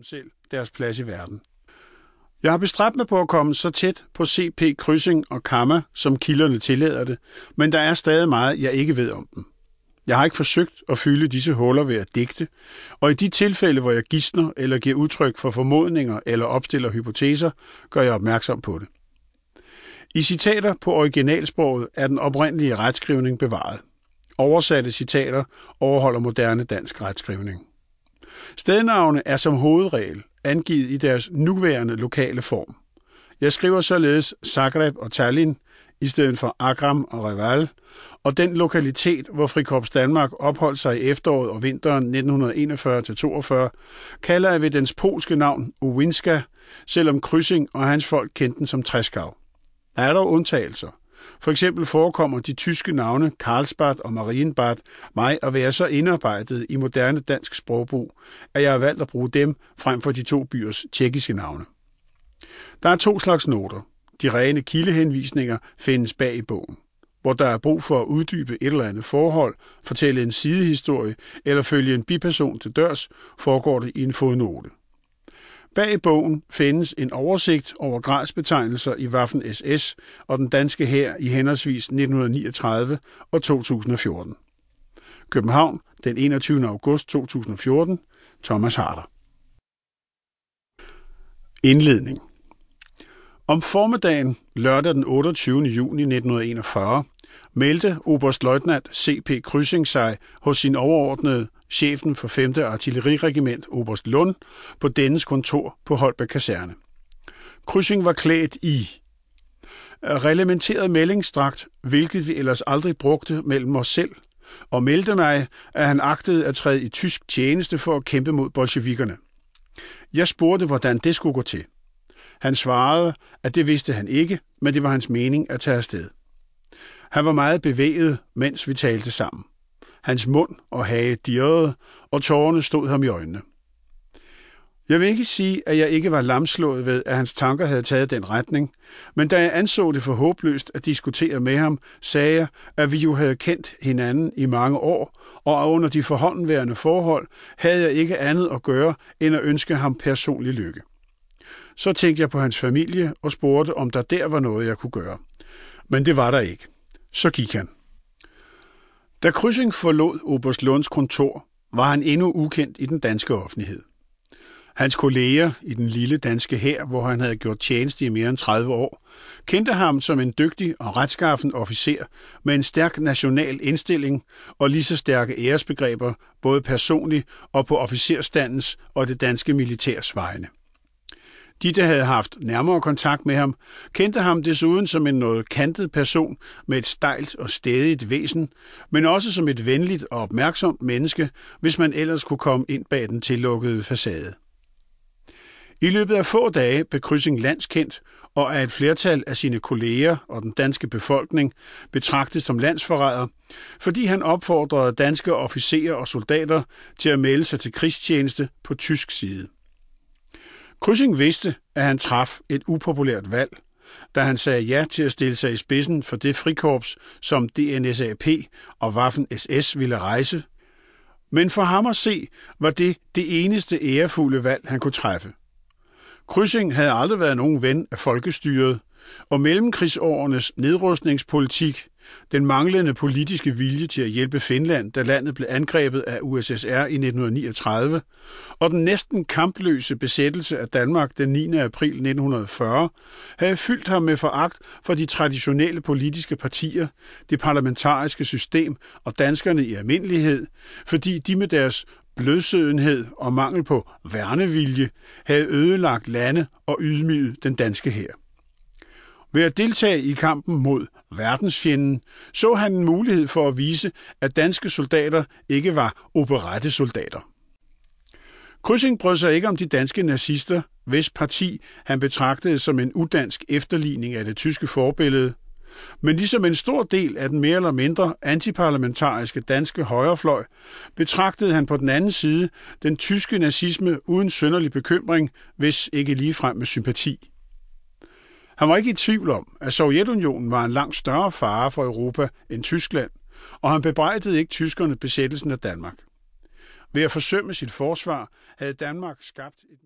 dem selv deres plads i verden. Jeg har bestræbt mig på at komme så tæt på CP Kryssing og Kamma, som kilderne tillader det, men der er stadig meget, jeg ikke ved om dem. Jeg har ikke forsøgt at fylde disse huller ved at digte, og i de tilfælde, hvor jeg gissner eller giver udtryk for formodninger eller opstiller hypoteser, gør jeg opmærksom på det. I citater på originalsproget er den oprindelige retskrivning bevaret. Oversatte citater overholder moderne dansk retskrivning. Stednavne er som hovedregel angivet i deres nuværende lokale form. Jeg skriver således Zagreb og Tallinn i stedet for Agram og Reval, og den lokalitet, hvor Frikorps Danmark opholdt sig i efteråret og vinteren 1941-42, kalder jeg ved dens polske navn Uwinska, selvom Kryssing og hans folk kendte den som Træskav. Der er dog undtagelser. For eksempel forekommer de tyske navne Karlsbad og Marienbad mig at være så indarbejdet i moderne dansk sprogbrug, at jeg har valgt at bruge dem frem for de to byers tjekkiske navne. Der er to slags noter. De rene kildehenvisninger findes bag i bogen. Hvor der er brug for at uddybe et eller andet forhold, fortælle en sidehistorie eller følge en biperson til dørs, foregår det i en fodnote. Bag bogen findes en oversigt over gradsbetegnelser i Waffen SS og den danske hær i henholdsvis 1939 og 2014. København, den 21. august 2014. Thomas Harder. Indledning Om formiddagen lørdag den 28. juni 1941 meldte Oberstløjtnant C.P. Kryssing sig hos sin overordnede chefen for 5. artilleriregiment Oberst Lund på dennes kontor på Holbæk Kaserne. Kryssing var klædt i reglementeret meldingsdragt, hvilket vi ellers aldrig brugte mellem os selv, og meldte mig, at han agtede at træde i tysk tjeneste for at kæmpe mod bolsjevikkerne. Jeg spurgte, hvordan det skulle gå til. Han svarede, at det vidste han ikke, men det var hans mening at tage afsted. Han var meget bevæget, mens vi talte sammen. Hans mund og hage dirrede, og tårerne stod ham i øjnene. Jeg vil ikke sige, at jeg ikke var lamslået ved, at hans tanker havde taget den retning, men da jeg anså det for håbløst at diskutere med ham, sagde jeg, at vi jo havde kendt hinanden i mange år, og under de forhåndenværende forhold havde jeg ikke andet at gøre, end at ønske ham personlig lykke. Så tænkte jeg på hans familie og spurgte, om der der var noget, jeg kunne gøre. Men det var der ikke. Så gik han. Da Kryssing forlod Oberst Lunds kontor, var han endnu ukendt i den danske offentlighed. Hans kolleger i den lille danske hær, hvor han havde gjort tjeneste i mere end 30 år, kendte ham som en dygtig og retskaffen officer med en stærk national indstilling og lige så stærke æresbegreber, både personligt og på officerstandens og det danske militærs vegne. De, der havde haft nærmere kontakt med ham, kendte ham desuden som en noget kantet person med et stejlt og stedigt væsen, men også som et venligt og opmærksomt menneske, hvis man ellers kunne komme ind bag den tillukkede facade. I løbet af få dage blev Kryssing landskendt, og af et flertal af sine kolleger og den danske befolkning betragtet som landsforræder, fordi han opfordrede danske officerer og soldater til at melde sig til krigstjeneste på tysk side. Kryssing vidste, at han traf et upopulært valg, da han sagde ja til at stille sig i spidsen for det frikorps, som DNSAP og Waffen SS ville rejse. Men for ham at se, var det det eneste ærefulde valg, han kunne træffe. Kryssing havde aldrig været nogen ven af folkestyret, og mellemkrigsårenes nedrustningspolitik den manglende politiske vilje til at hjælpe Finland, da landet blev angrebet af USSR i 1939, og den næsten kampløse besættelse af Danmark den 9. april 1940, havde fyldt ham med foragt for de traditionelle politiske partier, det parlamentariske system og danskerne i almindelighed, fordi de med deres blødsødenhed og mangel på værnevilje havde ødelagt lande og ydmyget den danske hær. Ved at deltage i kampen mod verdensfjenden, så han en mulighed for at vise, at danske soldater ikke var operettesoldater. Kryssing brød sig ikke om de danske nazister, hvis parti han betragtede som en udansk efterligning af det tyske forbillede, men ligesom en stor del af den mere eller mindre antiparlamentariske danske højrefløj, betragtede han på den anden side den tyske nazisme uden sønderlig bekymring, hvis ikke ligefrem med sympati. Han var ikke i tvivl om, at Sovjetunionen var en langt større fare for Europa end Tyskland, og han bebrejdede ikke tyskerne besættelsen af Danmark. Ved at forsømme sit forsvar havde Danmark skabt et